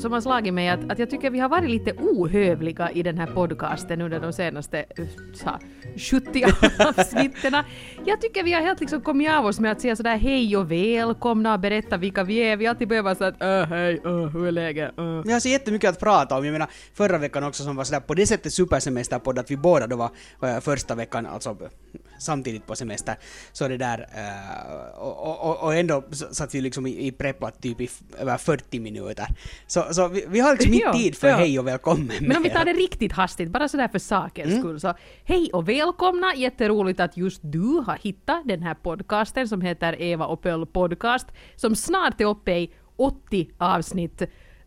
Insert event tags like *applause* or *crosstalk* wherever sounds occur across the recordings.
som, som har slagit mig att, att jag tycker vi har varit lite ohövliga i den här podcasten under de senaste eh, så, 70 avsnitten. Jag tycker vi har helt liksom kommit av oss med att säga sådär hej och välkomna och berätta vilka vi är. Vi har alltid behövt vara såhär äh, hej, öh hur är läget? Uh. Vi har så jättemycket att prata om. Jag menar, förra veckan också som var sådär på det sättet supersemesterpodd att vi båda då var eh, första veckan, alltså samtidigt på semester. Så det där, uh, och, och, och ändå satt vi liksom i, i preppat typ i över 40 minuter. Så, så vi, vi har liksom *laughs* inte tid för ja. hej och välkommen. Men om vi tar det riktigt hastigt, bara sådär för sakens mm. skull, så hej och välkomna! Jätteroligt att just du har hittat den här podcasten som heter Eva och Pöll Podcast, som snart är uppe i 80 avsnitt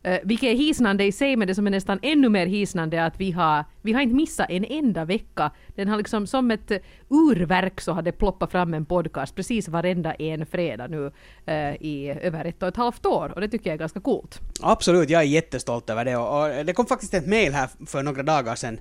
Uh, vilket är hisnande i sig, men det som är nästan ännu mer hisnande är att vi har, vi har inte missat en enda vecka. Den har liksom som ett eh, urverk så har det ploppat fram en podcast precis varenda en fredag nu uh, i över ett och ett halvt år och det tycker jag är ganska coolt. Absolut, jag är jättestolt över det och, och det kom faktiskt ett mail här för några dagar sedan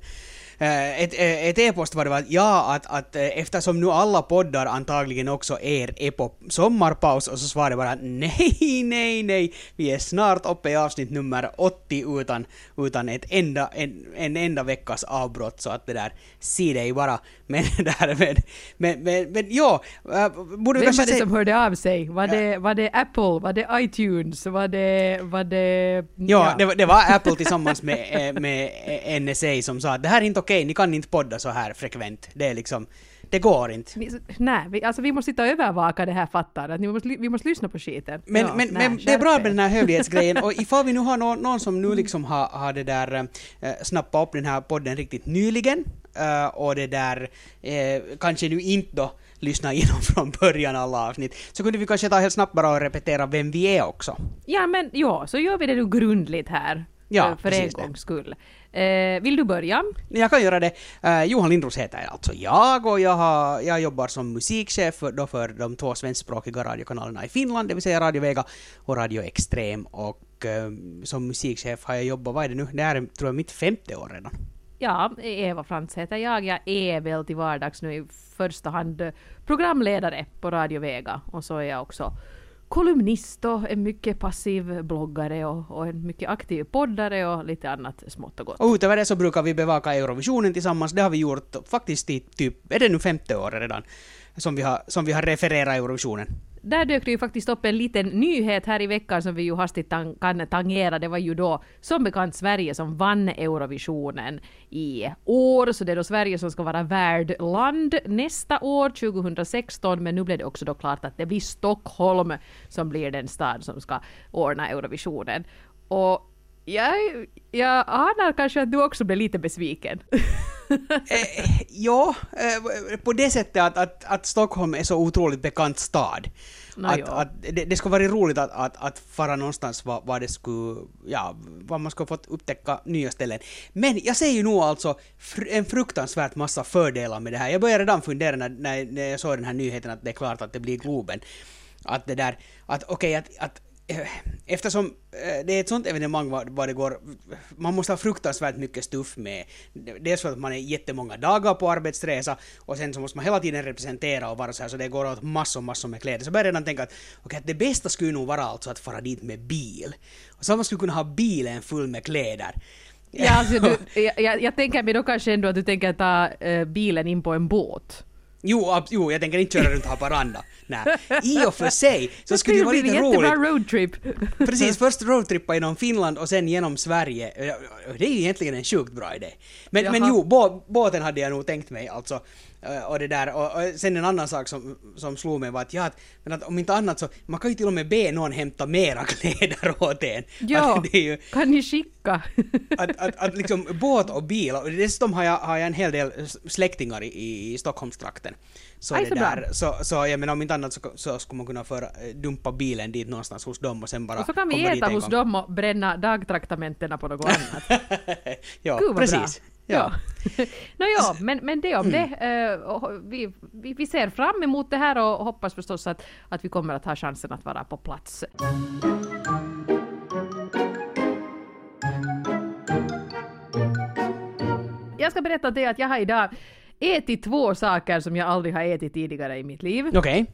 ett, eh, ett e-post var det var ja, att, att eh, eftersom nu alla poddar antagligen också er är på sommarpaus och så svarade bara nej, nej, nej, vi är snart uppe i avsnitt nummer 80 utan, utan ett enda, en, en enda veckas avbrott så att det där, se dig bara. *laughs* Men där med, men, men, men ja, borde vi Vem var det som hörde av sig? Var det, var det Apple? Var det iTunes? Var det, var det... Ja, ja det, det var Apple tillsammans med, med NSA som sa att det här är inte okej okej, ni kan inte podda så här frekvent. Det är liksom, det går inte. Vi, nej, vi, alltså vi måste sitta och övervaka det här fattar att vi måste, vi måste lyssna på skiten. Men, ja, men, nej, men det är bra med den här hövlighetsgrejen och *laughs* ifall vi nu har någon, någon som nu liksom har, har det där äh, snappat upp den här podden riktigt nyligen äh, och det där äh, kanske nu inte då lyssna igenom *laughs* från början alla avsnitt, så kunde vi kanske ta helt snabbt bara och repetera vem vi är också. Ja men ja, så gör vi det nu grundligt här. Ja, för en gångs skull. Eh, vill du börja? Jag kan göra det. Eh, Johan Lindros heter alltså jag och jag, har, jag jobbar som musikchef då för de två svenskspråkiga radiokanalerna i Finland, det vill säga Radio Vega och Radio Extrem. Och eh, som musikchef har jag jobbat, vad är det nu, det här är tror jag mitt femte år redan. Ja, Eva Frans heter jag. Jag är väl till vardags nu i första hand programledare på Radio Vega och så är jag också kolumnist och en mycket passiv bloggare och, och, en mycket aktiv poddare och lite annat smått och gott. Och utöver det så brukar vi bevaka Eurovisionen tillsammans. Det har vi gjort faktiskt i typ, är det nu femte året redan, som vi har, som vi har refererat Eurovisionen där dök det ju faktiskt upp en liten nyhet här i veckan som vi ju hastigt kan tangera. Det var ju då som bekant Sverige som vann Eurovisionen i år, så det är då Sverige som ska vara värdland nästa år, 2016, men nu blev det också då klart att det blir Stockholm som blir den stad som ska ordna Eurovisionen. Och jag, jag anar kanske att du också blev lite besviken. *laughs* eh, ja, eh, på det sättet att, att, att, Stockholm är så otroligt bekant stad. No, att, att det, det, skulle vara roligt att, att, att fara någonstans var, var det skulle, ja, var man skulle fått upptäcka nya ställen. Men jag ser ju nog alltså fr en fruktansvärt massa fördelar med det här. Jag började redan fundera när, när, när jag såg den här nyheten att det är klart att det blir Globen. Att det där, att okej, okay, att, att Eh, eftersom eh, det är ett sånt evenemang var, det går, man måste ha fruktansvärt mycket stuff med. Dels för att man är jättemånga dagar på arbetsresa och sen så måste man hela tiden representera och vara så här så det går åt massor, massor med kläder. Så började jag redan tänka att okay, att det bästa skulle nog vara alltså att fara dit med bil. Och så man skulle kunna ha bilen full med kläder. Ja, alltså du, jag, jag, jag tänker mig då kanske ändå att du tänker ta eh, bilen in på en båt. Jo, ab, jo, jag tänker inte köra runt Haparanda. *laughs* Nej. I och för sig så skulle det vara lite roligt. Jättebra roadtrip. *laughs* Precis, först roadtrippa genom Finland och sen genom Sverige. Det är ju egentligen en sjukt bra idé. Men, men jo, båten hade jag nog tänkt mig alltså. Och det där, och, och, sen en annan sak som, som slog mig var att, ja, att, men att om inte annat så, man kan ju till och med be någon hämta mera *laughs* kläder åt en. Ja, ju, kan ni skicka? *laughs* att, att, att liksom båt och bil, och dessutom har jag, har jag en hel del släktingar i, i Stockholmstrakten. Så, Aj, det där, så, så jag menar om inte annat så, så skulle man kunna föra, eh, dumpa bilen dit någonstans hos dem och sen bara Och så kan vi äta hos dem och bränna dagtraktamentena på något annat. *laughs* ja, Gud, precis. Bra. Ja. no, ja, *laughs* men, men det om det. Uh, vi, vi, vi, ser fram emot det här och hoppas förstås att, att vi kommer att ha chansen att vara på plats. Jag ska berätta det att jag har idag ätit två saker som jag aldrig har ätit tidigare i mitt liv. Okej. Okay.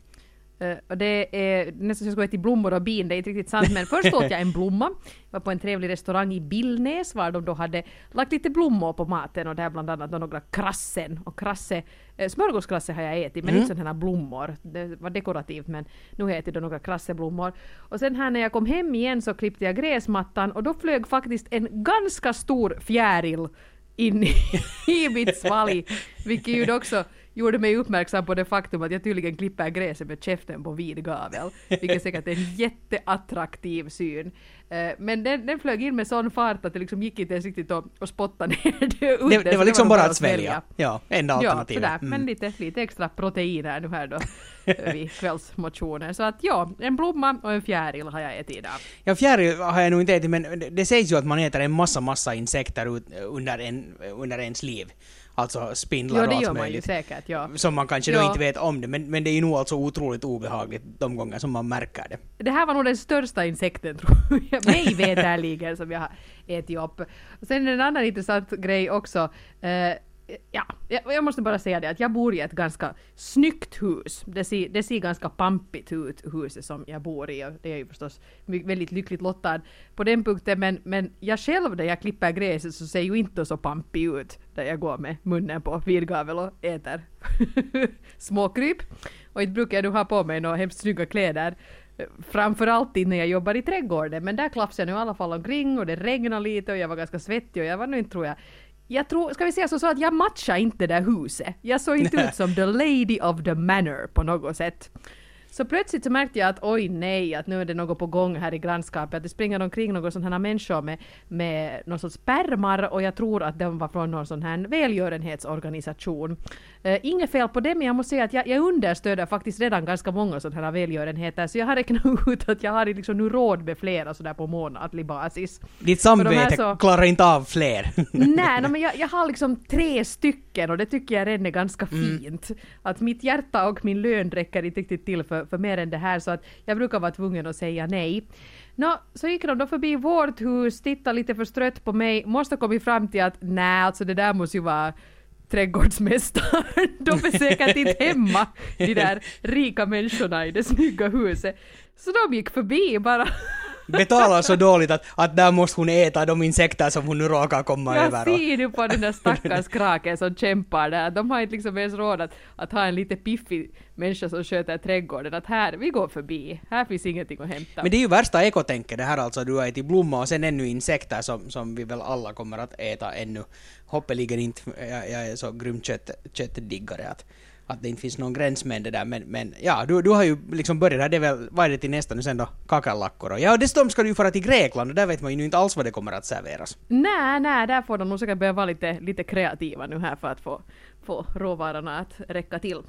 Uh, och det är nästan som jag skulle äta blommor och bin, det är inte riktigt sant men först åt jag en blomma. Jag var på en trevlig restaurang i Billnäs var de då hade lagt lite blommor på maten och där bland annat några krassen. Och krasse, eh, smörgåskrasse har jag ätit men Mm. inte sådana här blommor. Det var dekorativt men nu har jag ätit då några krasseblommor. Och sen här när jag kom hem igen så klippte jag gräsmattan och då flög faktiskt en ganska stor fjäril in i, *laughs* i mitt svalg. Vilket ju också gjorde mig uppmärksam på det faktum att jag tydligen klipper gräset med käften på vid gavel. Vilket säkert är en *laughs* jätteattraktiv syn. Eh, Men den, den flög in med sån fart att det liksom gick inte ens riktigt att, att spotta ner *laughs* det ut. Det, det var liksom bara att svälja. Ja, enda Ja, alternativet. sådär. Mm. Men lite, lite extra proteiner nu här då *laughs* vid kvällsmotionen. Så att ja, en blomma och en fjäril har jag ätit idag. Ja, fjäril har jag nog inte ätit, men det, det sägs ju att man äter en massa, massa insekter ut, under, en, under ens liv. Alltså spindlar Ja, och det allt gör man ju säkert, ja. Som man kanske då Ja. inte vet om det, men, men det är ju nog alltså otroligt obehagligt de gånger som man märker det. Det här var nog den största insekten *laughs* tror jag, mig *laughs* veterligen, som jag har ätit upp. Och sen en annan intressant grej också. Eh, ja, jag måste bara säga det att jag bor i ett ganska snyggt hus. Det ser, det ser ganska pampigt ut, huset som jag bor i. Och det är ju förstås väldigt lyckligt lottad på den punkten. Men, men jag själv när jag klipper gräset så ser ju inte så pampig ut. Där jag går med munnen på vidgavel och äter *laughs* småkryp. Och inte brukar jag nu ha på mig några hemskt snygga kläder. Framförallt inte när jag jobbar i trädgården, men där klafsade jag nu i alla fall omkring och det regnade lite och jag var ganska svettig och jag var nu inte tror jag jag tror, ska vi säga så, så att jag matchar inte det huset. Jag såg inte ut som the lady of the manor på något sätt. Så plötsligt så märkte jag att oj nej, att nu är det något på gång här i grannskapet. Att det springer omkring några sådana här människor med, med någon sorts pärmar och jag tror att de var från någon sån här välgörenhetsorganisation. Eh, inget fel på det, men jag måste säga att jag, jag understöder faktiskt redan ganska många sådana här välgörenheter, så jag har räknat *laughs* ut att jag har liksom nu råd med flera sådär på månatlig basis. Ditt samvete så- klarar inte av fler. *laughs* Nej, no, men jag, jag har liksom tre stycken och det tycker jag redan är ganska fint. Att mitt hjärta och min lön räcker inte riktigt till för, för mer än det här så att jag brukar vara tvungen att säga nej. Nå, så gick de då förbi vårt hus, tittade lite förstrött på mig, måste kommit fram till att nej, alltså det där måste ju vara trädgårdsmästaren. *laughs* De är säkert inte hemma, de där rika människorna i det snygga huset. Så de gick förbi bara. Betalar så dåligt att, att där måste hon äta de insekter som hon nu råkar komma Jag över. och- ser nu på den där stackars kraken som kämpar där. De har inte liksom ens råd att, att ha en lite piffig människa som sköter trädgården. Att här, vi går förbi. Här finns ingenting att hämta. Men det är ju värsta ekotänket det här alltså, du har ätit blomma och sen ännu insekter som, som vi väl alla kommer att äta ännu. Hoppeligen inte, jag, jag är så grym kött, köttdiggare att, att det inte finns någon gräns med det där men, men ja, du, du har ju liksom börjat här, det är väl, vad är det till nästa nu sen då? Kakallackor och ja, och dessutom ska du ju fara till Grekland och där vet man ju inte alls vad det kommer att serveras. Nej, nej, där får de nog säkert börja vara lite, lite kreativa nu här för att få, få råvarorna att räcka till.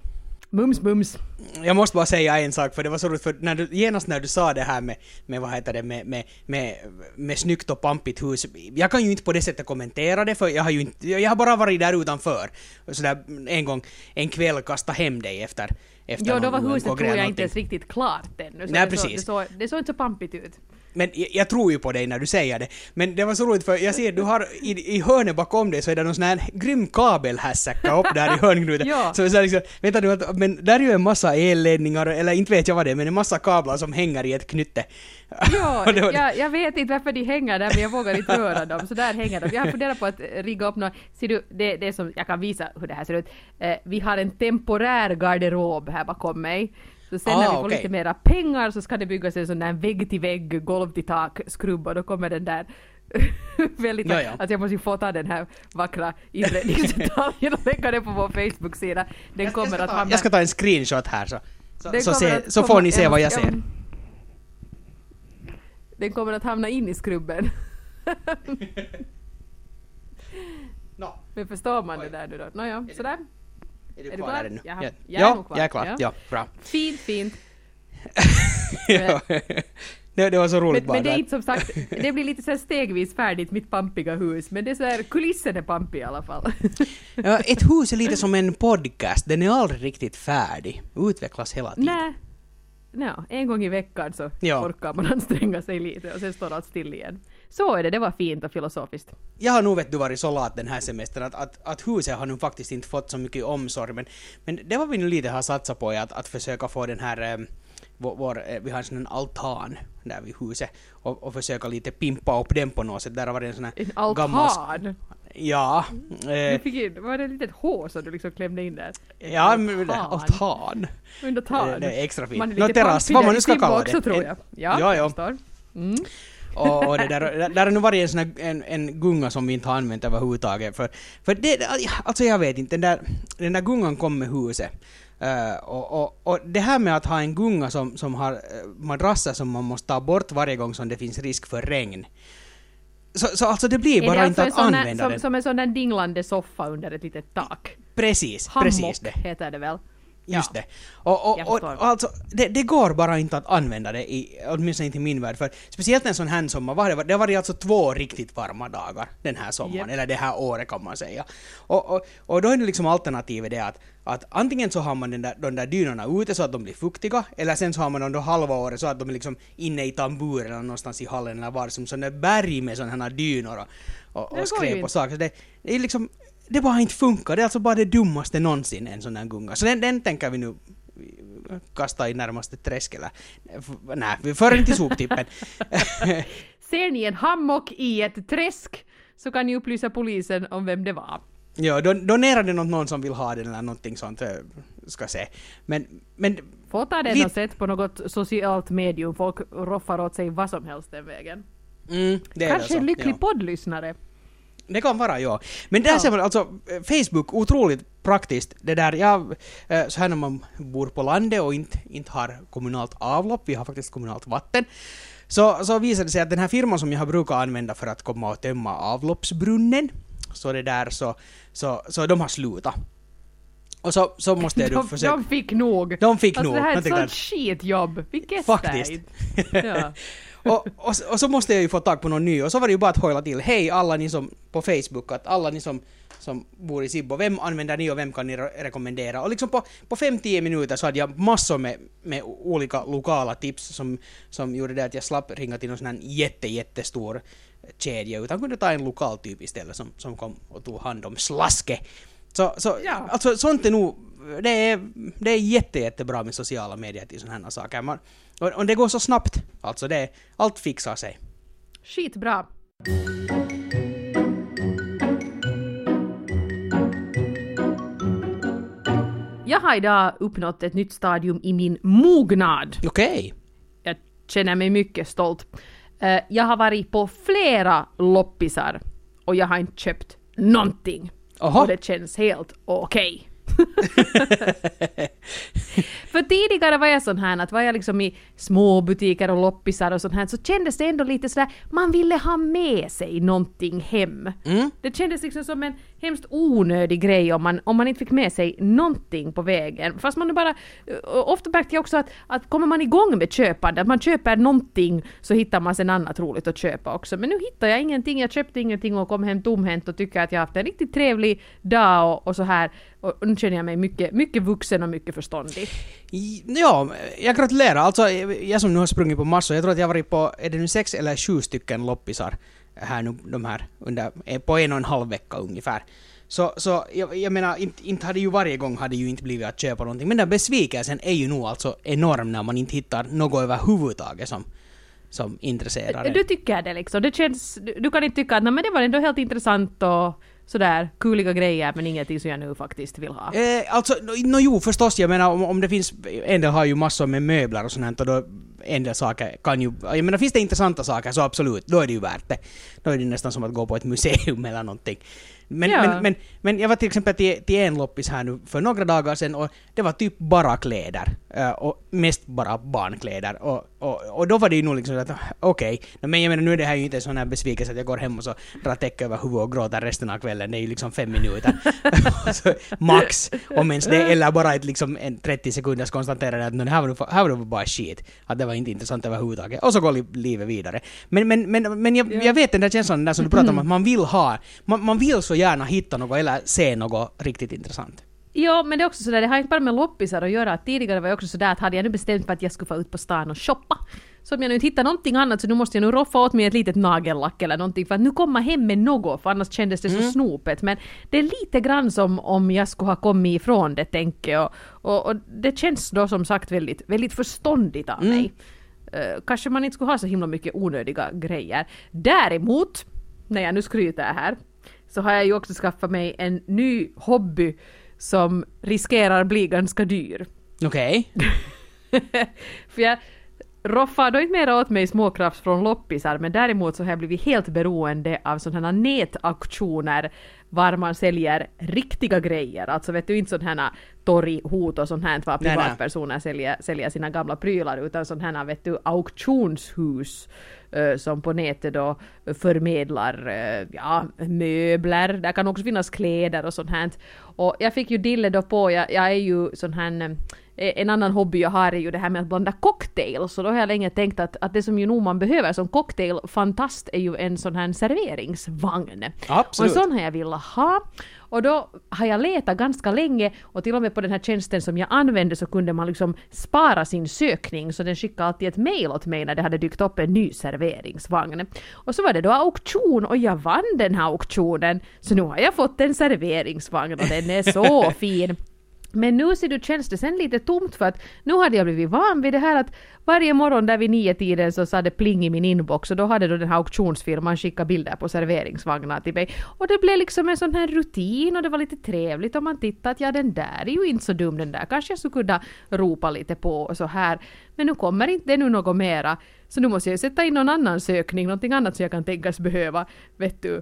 Mums, mums. Jag måste bara säga en sak, för det var så roligt, för när du, genast när du sa det här med, med vad heter det, med, med, med, med snyggt och pampigt hus, jag kan ju inte på det sättet kommentera det, för jag har ju inte, jag har bara varit där utanför, sådär en gång, en kväll kasta hem dig efter, efter Jo, då var huset tror jag inte ens riktigt klart ännu. Så Nej, det, så, precis. det, så, det såg inte så pampigt ut. Men jag, jag tror ju på dig när du säger det. Men det var så roligt för jag ser, du har i, i hörnet bakom dig så är det någon sån här grym kabelhässäcka upp där i *laughs* hörnknuten. Ja. Så, så liksom, vänta nu, men där är ju en massa elledningar, eller inte vet jag vad det är, men en massa kablar som hänger i ett knytte. Ja, *laughs* jag, jag vet inte varför de hänger där men jag vågar inte röra dem, så där hänger de. Jag har funderat på att rigga upp något, ser du, det, det är som, jag kan visa hur det här ser ut. Eh, vi har en temporär garderob här bakom mig. Så sen Ah, när vi får lite mera pengar så ska det byggas en sån där vägg till vägg, golv till tak skrubb och då kommer den där *laughs* väldigt... Ja, ja. Att jag måste ju få ta den här vackra inredningsdetaljen och lägga den på vår Facebook-sida. Den kommer att hamna... Jag ska ta en screenshot här så, så, så, se, så får ni se vad jag ser. Den kommer att hamna in i skrubben. *laughs* Nå, Men förstår man Oj. det där nu då? Nåja, sådär. Är du Är du kvar klar? Jaha, Ja, jag är ja, nog kvar. jag är klar. Ja. Ja, bra. Fint, fint. *laughs* Ja. det, det var så roligt Men, bara. men det är inte som sagt, det blir lite så stegvis färdigt, mitt pampiga hus. Men det är så här, kulissen är pampig i alla fall. *laughs* Ja, ett hus är lite som en podcast, den är aldrig riktigt färdig. Utvecklas hela tiden. Nej. No, en gång i veckan så Ja. orkar man anstränga sig lite och sen står allt still igen. Så är det, det var fint och filosofiskt. Jag har nog vet du varit så lat den här semestern att, att, att huset har nu faktiskt inte fått så mycket omsorg men, men det var vi nu lite har satsat på är att, att försöka få den här eh, vår, vår, eh, vi har en sån här altan där vid huset och, och försöka lite pimpa upp den på något sätt. Där har varit en sån här En altan? gammal... Ja. Du Eh, fick in, var det ett litet H som du liksom klämde in där? ja, Altan. altan. Under Det, tan. det är extra fint. Man är lite terrass, pampig vad man nu ska kalla också det. tror En- jag. Ja, Ja, ja. Mm. Och, och det där, där, där har nu varit en sån här, en, en gunga som vi inte har använt överhuvudtaget. För, för det, alltså jag vet inte, den där, den där gungan kom med huset. Eh, och, och, och det här med att ha en gunga som, som har eh, madrasser som man måste ta bort varje gång som det finns risk för regn. Så, så alltså det blir bara det inte alltså att använda som, den. som en sån där dinglande soffa under ett litet tak? Precis, Hammock precis det. heter det väl? Just Ja. det. Och, och, och, och alltså, det, det går bara inte att använda det, i, åtminstone inte i min värld. För speciellt en sån här sommar, vad har det, det har varit alltså två riktigt varma dagar den här sommaren, Japp. eller det här året kan man säga. Och, och, och då är det liksom alternativet det att, att antingen så har man den där, de där dynorna ute så att de blir fuktiga, eller sen så har man dem då halva året så att de är liksom inne i tambur eller någonstans i hallen eller var som sådana berg med sådana här dynor och, och, och skräp och saker. Så det, det är liksom det bara inte funkar. Det är alltså bara det dummaste någonsin, en sån här gunga. Så den, den tänker vi nu kasta i närmaste träsk eller... Nej, vi för inte till soptippen. *laughs* Ser ni en hammock i ett träsk så kan ni upplysa polisen om vem det var. ja, don, donera den åt någon som vill ha den eller någonting sånt, eh, ska se. Men, men... Få ta den och sett på något socialt medium, folk roffar åt sig vad som helst den vägen. Mm, Kanske en så, lycklig ja. poddlyssnare. Det kan vara, ja. Men där Ja. ser man alltså, Facebook, otroligt praktiskt. Det där, jag, eh, så här när man bor på landet och inte, inte har kommunalt avlopp, vi har faktiskt kommunalt vatten, så, så visar det sig att den här firman som jag har brukat använda för att komma och tömma avloppsbrunnen, så det där så, så, så de har slutat. Och så, så måste jag då *laughs* De, försöka... de fick nog. De fick alltså nog. det här är ett sånt skitjobb. Vi gettar Faktiskt. Ja. *laughs* och, och, så- och så måste jag ju få tag på någon ny och så var det ju bara att hojla till. Hej alla ni som på Facebook, att alla ni som, som bor i Sibbo, vem använder ni och vem kan ni re- rekommendera? Och liksom på, på 5-10 minuter så hade jag massor med, med olika lokala tips som, som gjorde det att jag slapp ringa till någon sån här jätte, jättestor kedja utan kunde ta en lokal typ istället som, som kom och tog hand om slaske. Så, så Ja. alltså sånt är nog, det är, det är jätte, jättebra med sociala medier till sådana här saker. Man, och, och det går så snabbt, alltså det, allt fixar sig. Skitbra. Jag har idag uppnått ett nytt stadium i min mognad. Okej. Jag känner mig mycket stolt. Eh, Jag har varit på flera loppisar och jag har inte köpt någonting. Aha. Och det känns helt okej. *laughs* För tidigare var jag sån här att var jag liksom i små butiker och loppisar och sånt här så kändes det ändå lite sådär, man ville ha med sig någonting hem. Mm. Det kändes liksom som en hemskt onödig grej om man, om man inte fick med sig någonting på vägen. Fast man bara, och ofta märkte jag också att, att kommer man igång med köpande, att man köper någonting så hittar man sen annat roligt att köpa också. Men nu hittar jag ingenting, jag köpte ingenting och kom hem tomhänt och tycker att jag haft en riktigt trevlig dag och, och så här. Och nu känner jag mig mycket, mycket vuxen och mycket förståndig. Ja, jag gratulerar. Alltså, jag som nu har sprungit på massor, jag tror att jag har varit på, är det nu sex eller sju stycken loppisar här nu, de här, under, eh, på en och en halv vecka ungefär. Så, så jag, jag menar, inte, inte hade ju varje gång hade ju inte blivit att köpa någonting, men den besvikelsen är ju nog alltså enorm när man inte hittar något överhuvudtaget som, som intresserar en. Du tycker det liksom, det känns, du, du kan inte tycka att "Nej, men det var ändå helt intressant och sådär kuliga grejer men ingenting som jag nu faktiskt vill ha. Eh, alltså, no, jo förstås, jag menar om, om det finns, en del har ju massor med möbler och sånt och då en del saker kan ju, jag menar finns det intressanta saker så absolut, då är det ju värt det. Då är det nästan som att gå på ett museum *laughs* eller någonting. Men, Ja. men, men, men jag var till exempel till, till en loppis här nu för några dagar sedan och det var typ bara kläder. eh, och mest bara barnkläder. Och, och, och då var det ju nog liksom att okej, men jag menar nu är det här ju inte en sån här besvikelse att jag går hem och så drar täcke över huvudet och gråter resten av kvällen. Det är ju liksom fem minuter. *laughs* *laughs* så, max, om ens det. Eller bara ett liksom en 30 sekunders konstaterande att "Nå, det här var, här nog bara skit. Att det var inte intressant överhuvudtaget. Och så går li- livet vidare. Men, men, men, men jag, jag vet den där känslan där som du pratar om att man vill ha, man, man vill så gärna hitta något eller se något riktigt intressant. Ja, men det är också sådär, det har inte bara med loppisar att göra. Tidigare var jag också sådär att hade jag nu bestämt mig att jag skulle få ut på stan och shoppa Så om jag nu inte hittar någonting annat så nu måste jag nu roffa åt mig ett litet nagellack eller någonting för att nu komma hem med något för annars kändes det så Mm. snopet. Men det är lite grann som om jag skulle ha kommit ifrån det tänker jag. Och, och det känns då som sagt väldigt, väldigt förståndigt Mm. av mig. Eh, kanske man inte skulle ha så himla mycket onödiga grejer. Däremot, när jag nu skryter här, så har jag ju också skaffat mig en ny hobby som riskerar bli ganska dyr. Okej. *laughs* För jag roffar då inte mera åt mig småkrafts från loppisar men däremot så har jag blivit helt beroende av sådana här nätauktioner var man säljer riktiga grejer. Alltså vet du inte sådana här torghot och sånt här var Nej, nej. privatpersoner säljer, säljer sina gamla prylar utan sådana här vet du auktionshus eh, som på nätet då förmedlar eh, ja, möbler, där kan också finnas kläder och sånt här. Och jag fick ju dille då på, jag, jag är ju sån här eh, en annan hobby jag har är ju det här med att blanda cocktails, så då har jag länge tänkt att, att det som ju nog man behöver som cocktailfantast är ju en sån här serveringsvagn. Absolut. Och en sån har jag velat ha. Och då har jag letat ganska länge och till och med på den här tjänsten som jag använde så kunde man liksom spara sin sökning så den skickade alltid ett mail åt mig när det hade dykt upp en ny serveringsvagn. Och så var det då auktion och jag vann den här auktionen så nu har jag fått en serveringsvagn och den är så *laughs* fin. Men nu ser du känns det sen lite tomt för att nu hade jag blivit van vid det här att varje morgon där vid nio tiden så sa det pling i min inbox och då hade då den här auktionsfirman skickat bilder på serveringsvagnar till mig. Och det blev liksom en sån här rutin och det var lite trevligt om man tittar att ja den där är ju inte så dum den där kanske jag skulle kunna ropa lite på och så här. Men nu kommer inte det nu något mera. Så nu måste jag sätta in någon annan sökning, någonting annat som jag kan tänkas behöva. Vet du,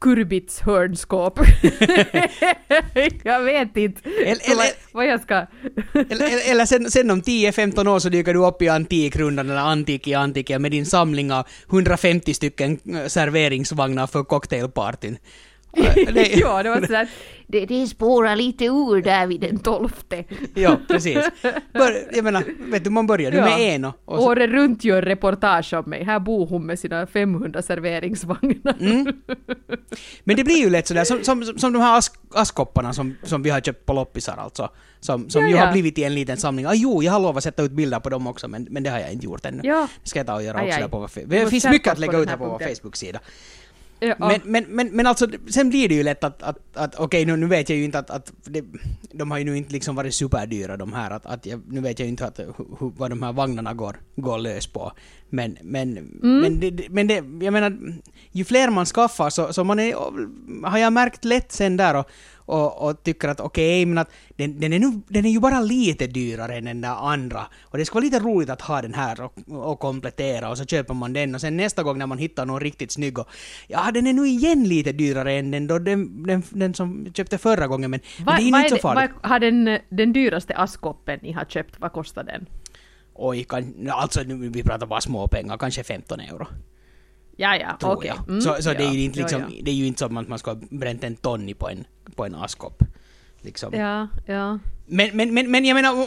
Kurbits hörnskåp. *laughs* jag vet inte Eller- eller- vad jag ska... Eller, eller, sen, sen om 10-15 år så dyker du upp i Antikrundan eller Antik i Antikia med din samling av 150 stycken eh, serveringsvagnar för cocktailpartyn. *laughs* Ja, det var sådär. Det, det spårar lite ur där vid den tolfte. Ja, precis. Bör, jag menar, vet du, man börjar nu med en och, och Året runt gör reportage om mig. Här bor hon med sina 500 serveringsvagnar. Mm. Men det blir ju lätt sådär, som, som, som de här ask, askkopparna som, som vi har köpt på loppisar alltså. Som, som Ja, ju ja. har blivit i en liten samling. Ah, jo, jag har lovat att sätta ut bilder på dem också, men, men det har jag inte gjort ännu. Ja. Det ska jag ta och göra Aj, också aj. där på vår Det finns mycket att lägga ut på vår. Facebook-sida. Ja. Men, men, men, men alltså, sen blir det ju lätt att, att, att okej, nu, nu vet jag ju inte att, att det, de har ju nu inte liksom varit superdyra de här, att, att jag, nu vet jag ju inte att, hu, hu, vad de här vagnarna går, går lös på. Men, men, Mm. men, det, men det, jag menar, ju fler man skaffar så, så man är, har jag märkt lätt sen där och, och, och tycker att okej, men att den, den, är nu, den är ju bara lite dyrare än den där andra. Och det ska vara lite roligt att ha den här och, och komplettera och så köper man den och sen nästa gång när man hittar någon riktigt snygg och ja, den är nu igen lite dyrare än den, då, den, den, den som köpte förra gången men, men Vad det är ju inte så farligt. vad har den, den dyraste askkoppen ni har köpt, vad kostar den? Oj, kan, alltså nu, vi pratar bara små pengar, kanske 15 euro. Ja, ja, okej. jag. Mm, så så det, är ja, ju inte liksom, ja, ja. det är ju inte som att man ska ha bränt en ton i på en, på en askkopp. Liksom. Ja, ja. Men, men, men, men jag menar,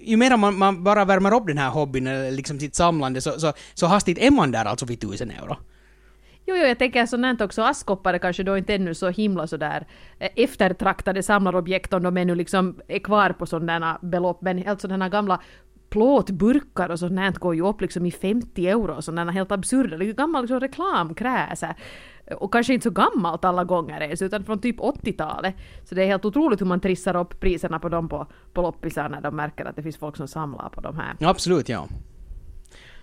ju mer man, man bara värmer upp den här hobbyn, eller liksom sitt samlande, så, så, så hastigt är man där alltså vid 1000 euro. Jo, jo, jag tänker sånt här också, askkoppar kanske då inte ännu så himla sådär eh, eftertraktade samlarobjekt om de ännu liksom är kvar på sådana belopp, men helt sådana gamla plåtburkar och sånt här går ju upp liksom i 50 euro och sådana helt absurda, liksom gammal liksom reklamkräse. Och kanske inte så gammalt alla gånger ens, utan från typ 80-talet. Så det är helt otroligt hur man trissar upp priserna på dem på, på loppisar när de märker att det finns folk som samlar på de här. Absolut, ja.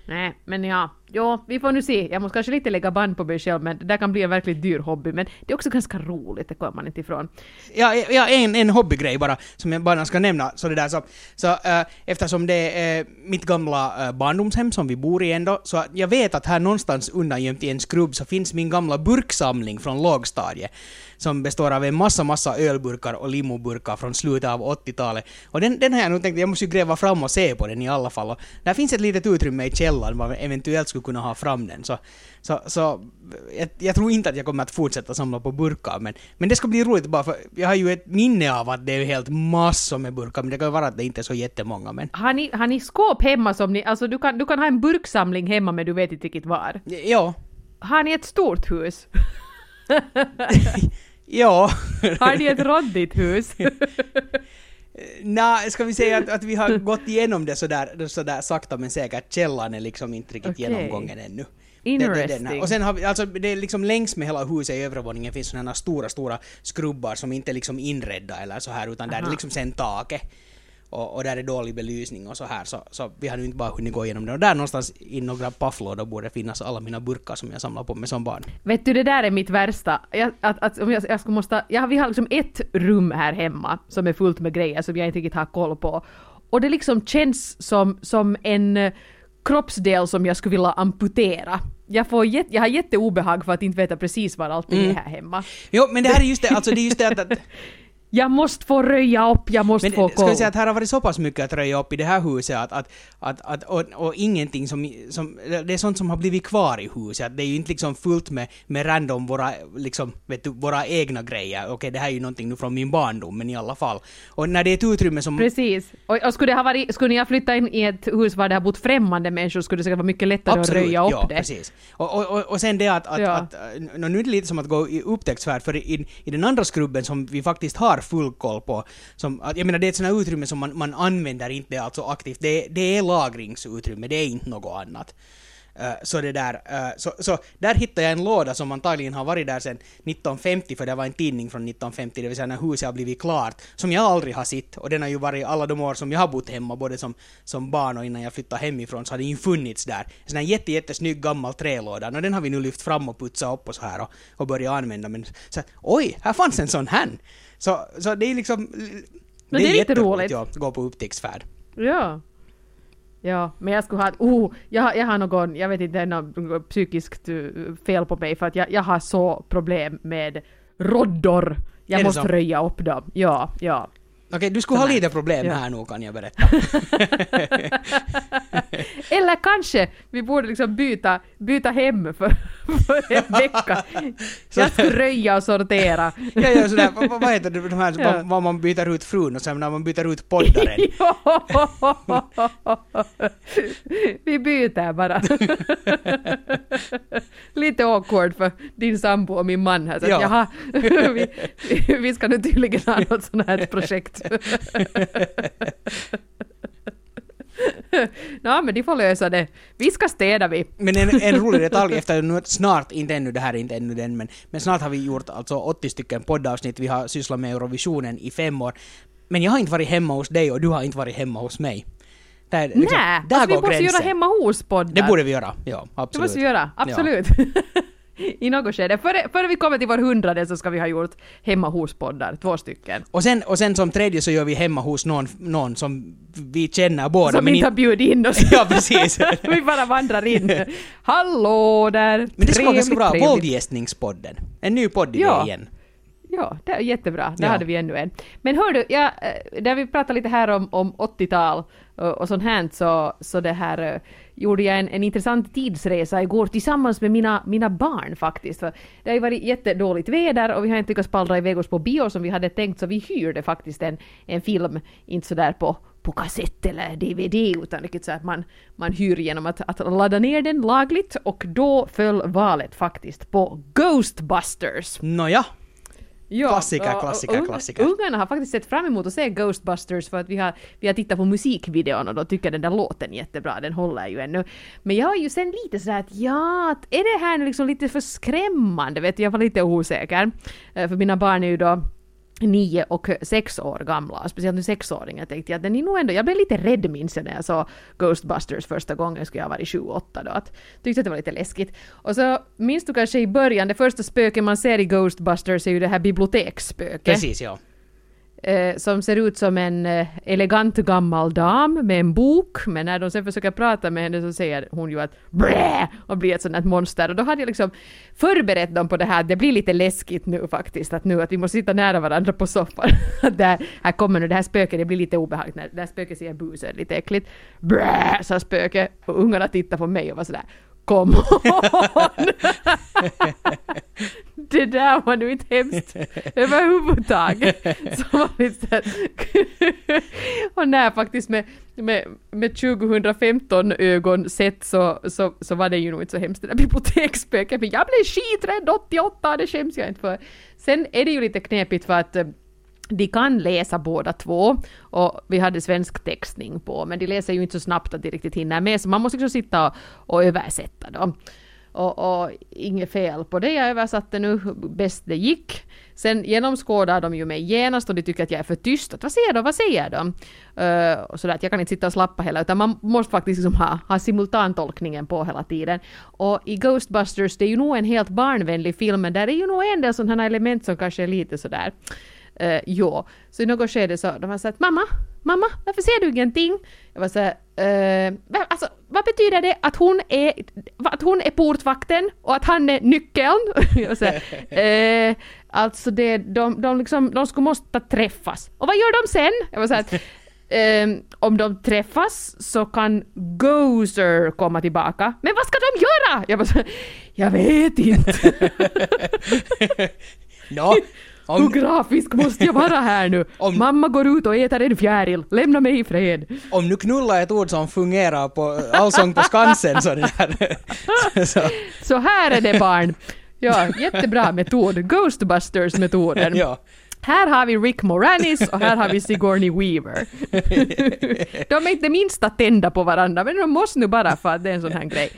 Nej, men ja. Jo, vi får nu se. Jag måste kanske lite lägga band på mig själv, men det där kan bli en verkligt dyr hobby. Men det är också ganska roligt, det kommer man inte ifrån. Ja, ja en, en hobbygrej bara, som jag bara ska nämna. Så det där så, så äh, eftersom det är äh, mitt gamla äh, barndomshem som vi bor i ändå, så jag vet att här någonstans undangömt i en skrubb så finns min gamla burksamling från lågstadiet. Som består av en massa, massa ölburkar och limoburkar från slutet av 80-talet. Och den, den har jag nog tänkt, jag måste ju gräva fram och se på den i alla fall. Och där finns ett litet utrymme i källaren var vi eventuellt skulle kunna ha fram den. Så, så, så jag, jag tror inte att jag kommer att fortsätta samla på burkar, men, men det ska bli roligt bara för jag har ju ett minne av att det är helt massor med burkar, men det kan ju vara att det inte är så jättemånga. Men Har ni, har ni skåp hemma som ni... Alltså du kan, du kan ha en burksamling hemma men du vet inte riktigt var. ja, Har ni ett stort hus? *laughs* ja. Har ni ett råddigt hus? *laughs* Nej, ska vi säga att, att vi har gått igenom det sådär, sådär sakta men säkert. Källan är liksom inte riktigt Okej. genomgången ännu. Interesting. Det, det, det, och sen har vi, alltså det är liksom längs med hela huset i övervåningen finns sådana stora, stora skrubbar som inte är liksom inredda eller så här utan där Aha. är liksom sen taket. Och, och där är dålig belysning och så här så, så vi har nu inte bara hunnit gå igenom det. Och där någonstans i några pafflådor borde finnas alla mina burkar som jag samlar på mig som barn. Vet du, det där är mitt värsta. Jag, att, att, om jag, jag skulle måste, ja, vi har liksom ett rum här hemma som är fullt med grejer som jag inte riktigt har koll på. Och det liksom känns som, som en eh, kroppsdel som jag skulle vilja amputera. Jag, får jätte, jag har jätteobehag för att inte veta precis var allting Mm. är här hemma. Jo, men det här är just det, alltså det är just det att, att *laughs* Jag måste få röja upp, jag måste Men få ska koll. vi säga att här har varit så pass mycket att röja upp i det här huset att, att, att, att och, och ingenting som, som, det är sånt som har blivit kvar i huset. Att Det är ju inte liksom fullt med, med random våra, liksom, vet du, våra egna grejer. Okej, det här är ju någonting nu från min barndom, men i alla fall. Och när det är ett utrymme som... Precis. Och, och skulle, det ha varit, skulle ni ha flyttat in i ett hus var det har bott främmande människor skulle det säkert vara mycket lättare att röja upp ja, det. precis. Och, och, och, och sen det att, att, Ja. att nå, nu är det lite som att gå i upptäcktsfärd, för i, i den andra skrubben som vi faktiskt har full koll på, som, jag menar det är ett sånt här utrymme som man, man använder inte alltså aktivt, det, det är lagringsutrymme, det är inte något annat. Eh, så det där, eh, så, så där hittade jag en låda som antagligen har varit där sedan 1950, för det var en tidning från 1950, det vill säga när huset har blivit klart, som jag aldrig har sett. Och den har ju varit alla de år som jag har bott hemma, både som, som barn och innan jag flyttade hemifrån, så har den ju funnits där. En sån här jätte, jättesnygg gammal trälåda, och den har vi nu lyft fram och putsat upp och så här och, och börjat använda. Men så oj, här fanns en sån här! Så, så det är liksom... det är lite jätteroligt, roligt. Ja, att gå på upptäcktsfärd. Ja. Ja, men jag skulle ha... Oh, jag, jag har någon, jag vet inte, är något psykiskt eh, fel på mig för att jag, jag har så problem med roddor. Är Jag måste så? röja upp dem. Ja, ja. Okej, du skulle ha lite problem Ja. här nu kan jag berätta. *laughs* Eller kanske vi borde liksom byta, byta hem för, för en vecka. Jag skulle röja och sortera. *laughs* Ja, ja, sådär, vad, vad heter det, de här, Ja. vad man byter ut frun och sen när man byter ut poddaren. *laughs* Vi byter bara. Lite awkward för din sambo och min man här. Så Ja. jaha, *laughs* vi, vi ska nu tydligen ha något sånt här projekt. *laughs* Nå, men de får lösa det. Vi ska städa vi. Men en, en rolig detalj efter nu snart, inte ännu, det här är inte ännu den, men, men snart har vi gjort alltså 80 stycken poddavsnitt, vi har sysslat med Eurovisionen i fem år. Men jag har inte varit hemma hos dig och du har inte varit hemma hos mig. Där, liksom, Nej, där alltså, vi måste gränsen. göra hemma hos-poddar. Det borde vi göra, ja, Det absolut. måste vi göra, absolut. *laughs* I något skede. Före, före vi kommer till vår hundrade så ska vi ha gjort hemma hos-poddar, två stycken. Och sen, och sen som tredje så gör vi hemma hos någon, någon som vi känner båda. Som men inte har bjudit in oss. *laughs* Ja, precis. *laughs* vi bara vandrar in. Hallå där! Men det skulle vara ganska bra, våldgästningspodden. En ny podd Ja. igen. Ja, det är jättebra. Där Ja. hade vi ännu en. Men hör du, ja, eh, där vi pratade lite här om, om 80-tal och, och sånt här så, så det här eh, gjorde jag en, en intressant tidsresa igår tillsammans med mina, mina barn faktiskt. För det har ju varit jättedåligt väder och vi har inte lyckats pallra iväg oss på bio som vi hade tänkt så vi hyrde faktiskt en, en film, inte sådär på på kassett eller DVD utan riktigt så att man, man hyr genom att, att ladda ner den lagligt och då föll valet faktiskt på Ghostbusters. Nåja. Ja, Klassiker, klassiker, klassiker. Ungarna har faktiskt sett fram emot att se Ghostbusters för att vi har, vi har tittat på musikvideon och då tycker den där låten jättebra, den håller ju ännu. Men jag är ju sen lite sådär att ja, att är det här liksom lite för skrämmande? Vet du, jag var lite osäker. Eh, För mina barn är ju då nio och sex år gamla, speciellt nu sexåringar tänkte jag att den är nog ändå, jag blev lite rädd minns jag när jag såg Ghostbusters första gången, skulle jag ha varit sju, åtta då, att tyckte att det var lite läskigt. Och så minns du kanske i början, det första spöket man ser i Ghostbusters är ju det här biblioteksspöket. Precis, ja. Eh, som ser ut som en eh, elegant gammal dam med en bok, men när de sen försöker prata med henne så säger hon ju att blä och blir ett sånt här monster. Och då hade jag liksom förberett dem på det här, att det blir lite läskigt nu faktiskt, att nu att vi måste sitta nära varandra på soffan. *laughs* Att där, här kommer nu det här spöket, det blir lite obehagligt när det här spöket säger bu lite äckligt. Blä, sa spöket. Och ungarna tittar på mig och var sådär Come on! *laughs* det där var nu inte hemskt överhuvudtaget. Så var det *laughs* och när faktiskt med, med, med 2015 ögon sett så, så, så var det ju nog inte så hemskt det där biblioteksspöket. Men jag blev skiträdd 88, det skäms jag inte för. Sen är det ju lite knepigt för att eh, de kan läsa båda två och vi hade svensk textning på men de läser ju inte så snabbt att de riktigt hinner med så man måste liksom sitta och, och översätta då. Och, och inget fel på det, jag översatte nu bäst det gick. Sen genomskådar de ju mig genast och de tycker att jag är för tyst. Att, vad säger de, vad säger de? Uh, och sådär att jag kan inte sitta och slappa hela utan man måste faktiskt liksom ha, ha simultantolkningen på hela tiden. Och i Ghostbusters, det är ju nog en helt barnvänlig film men där är ju nog en del sådana element som kanske är lite sådär Uh, ja, så i något skede så de har sagt mamma, mamma, varför ser du ingenting? Jag var såhär, uh, alltså vad betyder det att hon är, att hon är portvakten och att han är nyckeln? *laughs* jag var uh, *laughs* alltså det, de, de liksom, de skulle måste träffas. Och vad gör de sen? Jag var såhär, Um, *laughs* om de träffas så kan Gozer komma tillbaka. Men vad ska de göra? Jag, bara, jag vet inte. no, om, Hur grafisk måste jag vara här nu? *laughs* Om, Mamma går ut och äter en fjäril, lämna mig i fred. Om nu knulla är ett ord som fungerar på Allsång på Skansen så där. *laughs* så. så här är det barn. Ja, jättebra metod. *laughs* Ghostbusters-metoden. ja. Här har vi Rick Moranis och här har vi Sigourney Weaver. *laughs* de är inte minsta tända på varandra, men de måste nu bara för att det är en sån här grej.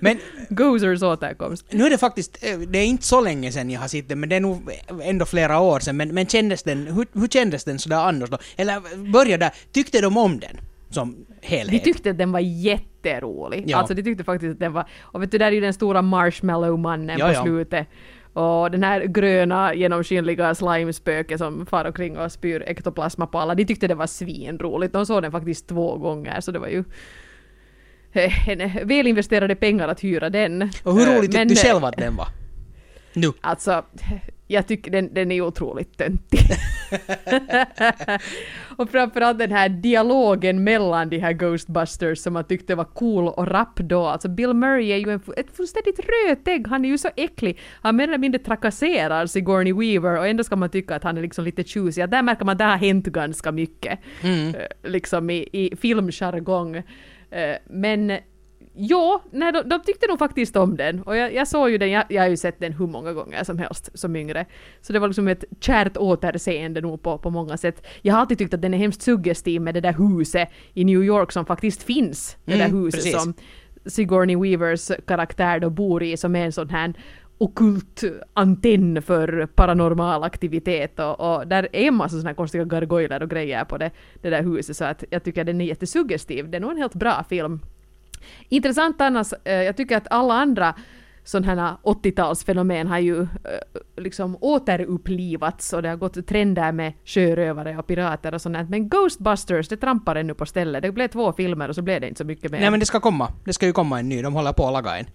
Men Gozers återkomst. Nu är det faktiskt, eh, det är inte så länge sedan jag har sett den, men det är nog ändå flera år sedan. Men, men kändes den, hur, hur kändes den sådär annars då? Eller börja där, tyckte de om den? Som helhet? De tyckte att den var jätterolig. Ja. Alltså de tyckte faktiskt att den var, och vet du, där är ju den stora marshmallow-mannen ja, på ja. slutet. Och den här gröna genomskinliga slimespöket som far omkring och spyr ektoplasma på alla, de tyckte det var svinroligt. De såg den faktiskt två gånger så det var ju eh, en välinvesterade pengar att hyra den. Och hur roligt tyckte du själv att den var? Nu? Alltså, jag tycker den, den är otroligt töntig. *laughs* och framförallt den här dialogen mellan de här Ghostbusters som man tyckte var cool och rapp då. Alltså Bill Murray är ju en, ett fullständigt rötägg, han är ju så äcklig. Han mer eller mindre trakasserar Sigourney Weaver och ändå ska man tycka att han är liksom lite tjusig. Där märker man att det har hänt ganska mycket. Mm. Eh, liksom i, i filmjargong. Eh, men Ja, nej, de, de, tyckte nog faktiskt om den. Och jag, jag såg ju den, jag, jag har ju sett den hur många gånger som helst som yngre. Så det var liksom ett kärt återseende nog på, på många sätt. Jag har alltid tyckt att den är hemskt suggestiv med det där huset i New York som faktiskt finns. Det där mm, huset precis. som Sigourney Weavers karaktär då bor i som är en sån här okult antenn för paranormal aktivitet och, och där är en massa såna konstiga gargoyler och grejer på det, det där huset så att jag tycker den är jättesuggestiv. Det är nog en helt bra film. Intressant annars, eh, jag tycker att alla andra sådana här 80-talsfenomen har ju eh, liksom återupplivats och det har gått trender med sjörövare och pirater och sånt Men Ghostbusters, det trampar ännu på stället. Det blev två filmer och så blev det inte så mycket mer. Nej men det ska komma. Det ska ju komma en ny. De håller på att laga en.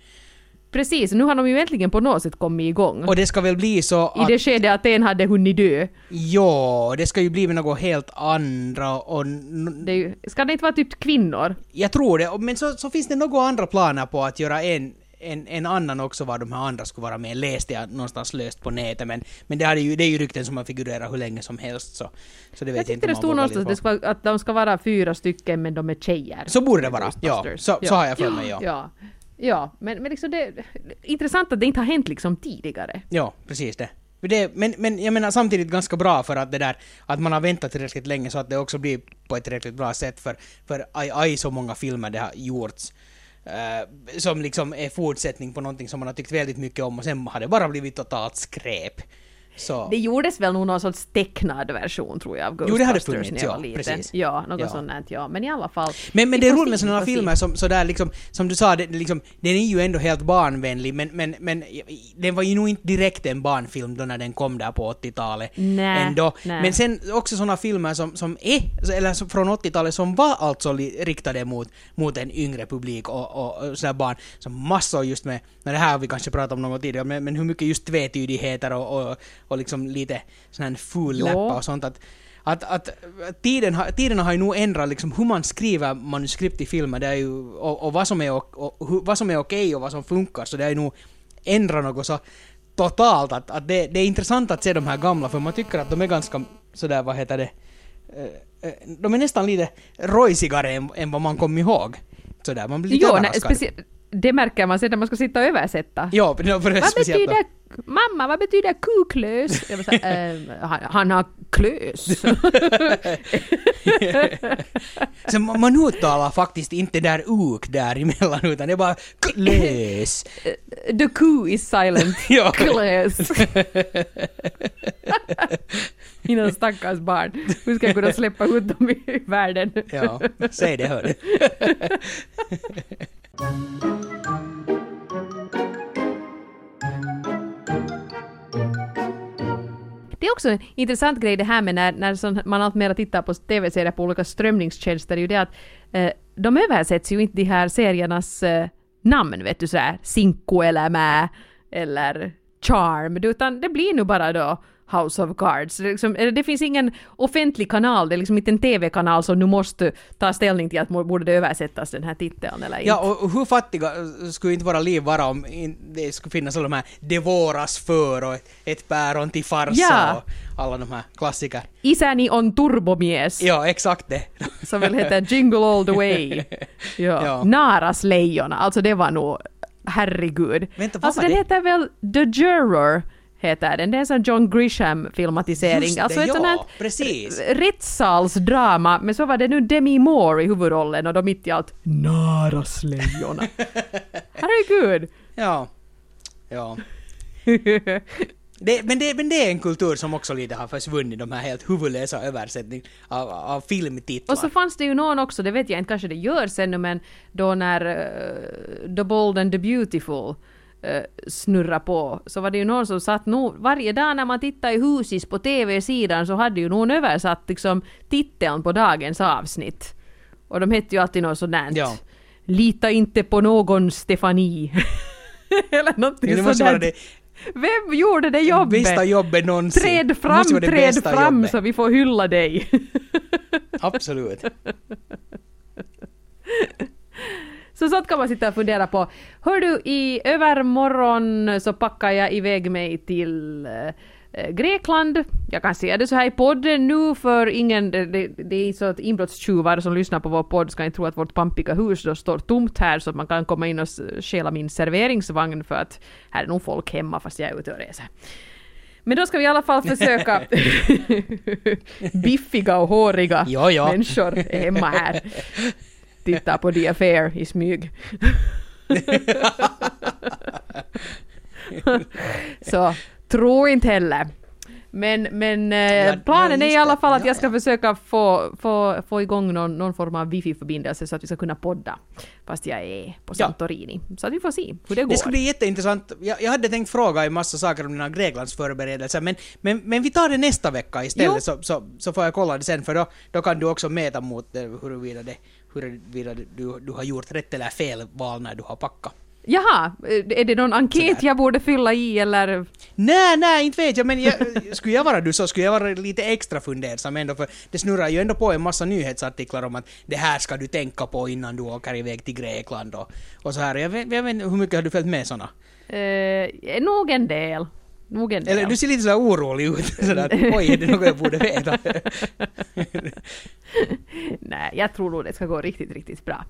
Precis, nu har de ju äntligen på något sätt kommit igång. Och det ska väl bli så att... I det skedet att en hade hunnit dö. Ja, det ska ju bli med något helt andra och... Det ju, ska det inte vara typ kvinnor? Jag tror det, men så, så finns det några andra planer på att göra en en, en annan också var de här andra skulle vara med, läste jag någonstans löst på nätet, men, men det, ju, det är ju rykten som har figurerat hur länge som helst, så, så det vet jag inte det stod någonstans det ska, att de ska vara fyra stycken, men de är tjejer. Så borde det vara, ja. Så, ja. så har jag för mig, ja. ja. Ja, men, men liksom det intressant att det inte har hänt liksom tidigare. Ja, precis det. det. Men, men jag menar samtidigt ganska bra för att det där att man har väntat tillräckligt länge så att det också blir på ett tillräckligt bra sätt för, för aj, aj så många filmer det har gjorts. Uh, som liksom är fortsättning på någonting som man har tyckt väldigt mycket om och sen har det bara blivit totalt skräp. Så. Det gjordes väl nog någon sorts tecknad version tror jag av Ghostbusters jo, det hade funnits, ja, Precis. Ja, något ja. sånt ja. Men i alla fall. Men, men det är roligt med sådana filmer som sådär liksom, som du sa, det, liksom, den är ju ändå helt barnvänlig men, men, men den var ju nog inte direkt en barnfilm då när den kom där på 80-talet. Nej, ändå. Nej. Men sen också sådana filmer som, som är, eller som från 80-talet som var alltså riktade mot, mot en yngre publik och, och, och sådär barn. Som massor just med, när det här har vi kanske pratat om något tidigare, men, men hur mycket just tvetydigheter och, och och liksom lite sån här ful läppa och sånt. Att, att, att tiden, ha, tiderna har ju nog ändrat liksom hur man skriver manuskript i filmer det är ju, och, och vad som är, och, och, vad som är okej och vad som funkar, så det är ju nog ändrat något så totalt att, att det, det är intressant att se de här gamla, för man tycker att de är ganska sådär, vad heter det, eh, eh, de är nästan lite rojsigare än, än vad man kom ihåg. Sådär, man blir lite jo, överraskad. Det märker man sen när man ska sitta och översätta. Ja, för det vad betyder mamma vad betyder kuklös? Jag säga, äh, *laughs* han, han, har klös. *laughs* Så man uttalar faktiskt inte där uk däremellan utan det är bara klös. *laughs* The coup is silent. Ja. Klös. Mina stackars barn. Hur ska jag kunna släppa ut dem i världen? Ja, säg det hörru. Det är också en intressant grej det här med när, när sån, man alltmer tittar på tv-serier på olika strömningstjänster, det är ju det att eh, de översätts ju inte de här seriernas eh, namn, vet du sådär, Cinco eller Mä eller Charmed, utan det blir nu bara då House of Cards. Det, liksom, det finns ingen offentlig kanal, det är liksom inte en TV-kanal som nu måste ta ställning till att borde det översättas den här titeln eller inte. Ja, och hur fattiga skulle inte våra liv vara om det skulle finnas alla de här Det våras för och ett, päron till farsa Ja. och alla de här klassiker. Isäni on turbomies. Ja, exakt det. *laughs* som väl heter Jingle All The Way. *laughs* Ja. Ja. Naras lejon, alltså det var nog, herregud. Vänta, vad alltså den det? heter väl The Juror, heter den. Det är en sån John Grisham-filmatisering. Det, alltså ett ja, sånt här precis. rättssalsdrama, men så var det nu Demi Moore i huvudrollen och då mitt i allt Naras lejon. *laughs* herregud. Ja. Ja. Det, men, det, men det är en kultur som också lite har försvunnit, de här helt huvudlösa översättning av, av filmtitlar. Och så fanns det ju någon också, det vet jag inte, kanske det görs ännu, men då när uh, The Bold and the Beautiful snurra på, så var det ju någon som satt nog, varje dag när man tittade i husis på TV-sidan så hade ju någon översatt liksom titeln på dagens avsnitt. Och de hette ju alltid något där. Ja. Lita inte på någon Stefanie. *laughs* Eller någonting Ja, det måste vara det Vem gjorde det jobbet? bästa jobbet någonsin. Träd fram, träd fram jobbet. så vi får hylla dig. Absolut. *laughs* Så sånt kan man sitta och fundera på. Hör du, i övermorgon så packar jag iväg mig till eh, Grekland. Jag kan säga det så här i podden nu för ingen, det, det, är så att inbrottstjuvar som lyssnar på vår podd ska inte tro att vårt pampiga hus då står tomt här så att man kan komma in och stjäla min serveringsvagn för att här är nog folk hemma fast jag är ute och reser. Men då ska vi i alla fall försöka *laughs* *laughs* biffiga och håriga Jo, jo. människor hemma här. Tittar på The Affair i smyg. *laughs* Så tro inte heller. Men, men eh, Ja, planen ja, är i alla fall att Ja, jag ska ja. försöka få, få, få igång någon, någon form av wifi-förbindelse så att vi ska kunna podda. Fast jag är på Ja. Santorini. Så att vi får se hur det går. Det skulle bli jätteintressant. Jag, jag hade tänkt fråga en massa saker om dina Greklands förberedelser, men, men, men vi tar det nästa vecka istället Jo. så, så, så får jag kolla det sen, för då, då kan du också mäta mot eh, huruvida, det, huruvida du, du har gjort rätt eller fel val när du har packat. Jaha, är det någon enkät Sådär. jag borde fylla i eller? Nej, nej, inte vet jag, men jag, *laughs* skulle jag vara du så skulle jag vara lite extra fundersam ändå, för det snurrar ju ändå på en massa nyhetsartiklar om att det här ska du tänka på innan du åker iväg till Grekland och, och så här. Jag vet, jag vet hur mycket har du följt med såna? Eh, nog en del. Nog en. Eller du ser lite sådär orolig ut, *laughs* sådär oj, är det något jag borde veta? *laughs* Nej, jag tror nog det ska gå riktigt, riktigt bra.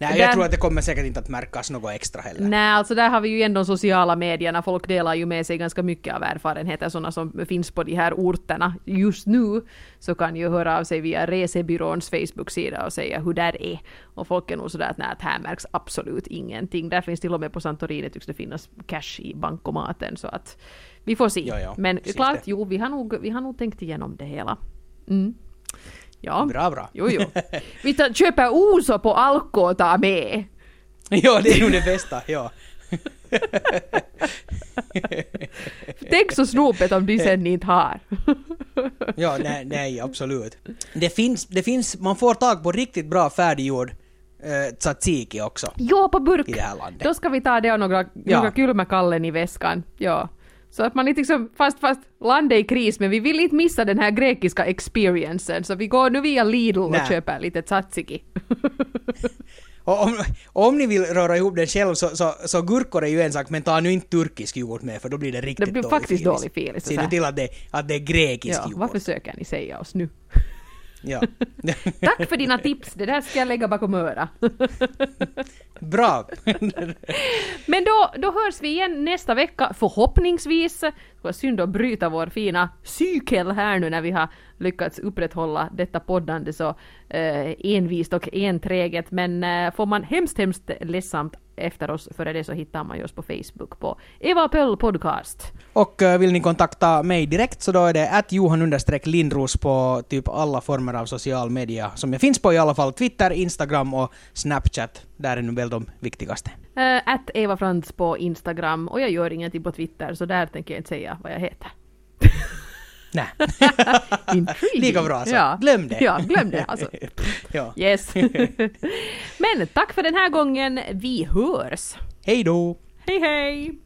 Nej, Där- jag tror att det kommer säkert inte att märkas något extra heller. Nej, alltså där har vi ju ändå sociala medierna. Folk delar ju med sig ganska mycket av erfarenheter, sådana som finns på de här orterna. Just nu så kan ju höra av sig via resebyråns Facebook-sida och säga hur där är. Och folk är nog sådär att nej, här märks absolut ingenting. Där finns till och med på Santorini tycks det finnas cash i bankomaten så att vi får se. Ja, ja, Men klart, det. jo, vi har, nog, vi har nog tänkt igenom det hela. Mm. Ja. Bra, bra. Jo, jo. *laughs* Vi tar, köper Oso på Alko och tar med. ja, det är nog det bästa, ja. *laughs* Tänk så snopet om de sen inte har. *laughs* Ja, nej, nej, absolut. Det finns, det finns, man får tag på riktigt bra färdiggjord eh, tzatziki också Jo, på burk. i det här landet. Då ska vi ta det och några, Ja. några kulmakallen i väskan. Ja. Så att man inte liksom, fast, fast landet är i kris, men vi vill inte missa den här grekiska experiencen, så vi går nu via Lidl och Nej. köper lite tzatziki. *laughs* Om, om ni vill röra ihop den själv så, så, så gurkor är ju en sak, men ta nu inte turkisk yoghurt med för då blir det riktigt Det blir dålig faktiskt filis. dålig filis, Se nu till att det, att det är grekisk ja, yoghurt. vad försöker ni säga oss nu? Ja. *laughs* Tack för dina tips, det där ska jag lägga bakom öra. *laughs* Bra! *laughs* Men då, då hörs vi igen nästa vecka, förhoppningsvis. Det var synd att bryta vår fina cykel här nu när vi har lyckats upprätthålla detta poddande så eh, envist och enträget. Men eh, får man hemskt, hemskt ledsamt efter oss före det så hittar man oss på Facebook på Eva Pöll Podcast. Och uh, vill ni kontakta mig direkt så då är det att Johan Lindros på typ alla former av social media som jag finns på i alla fall. Twitter, Instagram och Snapchat. Där är nu väl de viktigaste. Uh, att Eva Frans på Instagram och jag gör ingenting på Twitter så där tänker jag inte säga vad jag heter. *laughs* Nej. *laughs* Lika bra alltså. Ja. Glöm det. Ja, glöm det. Alltså. *laughs* ja. Yes. Men tack för den här gången. Vi hörs. Hej då. Hej hej.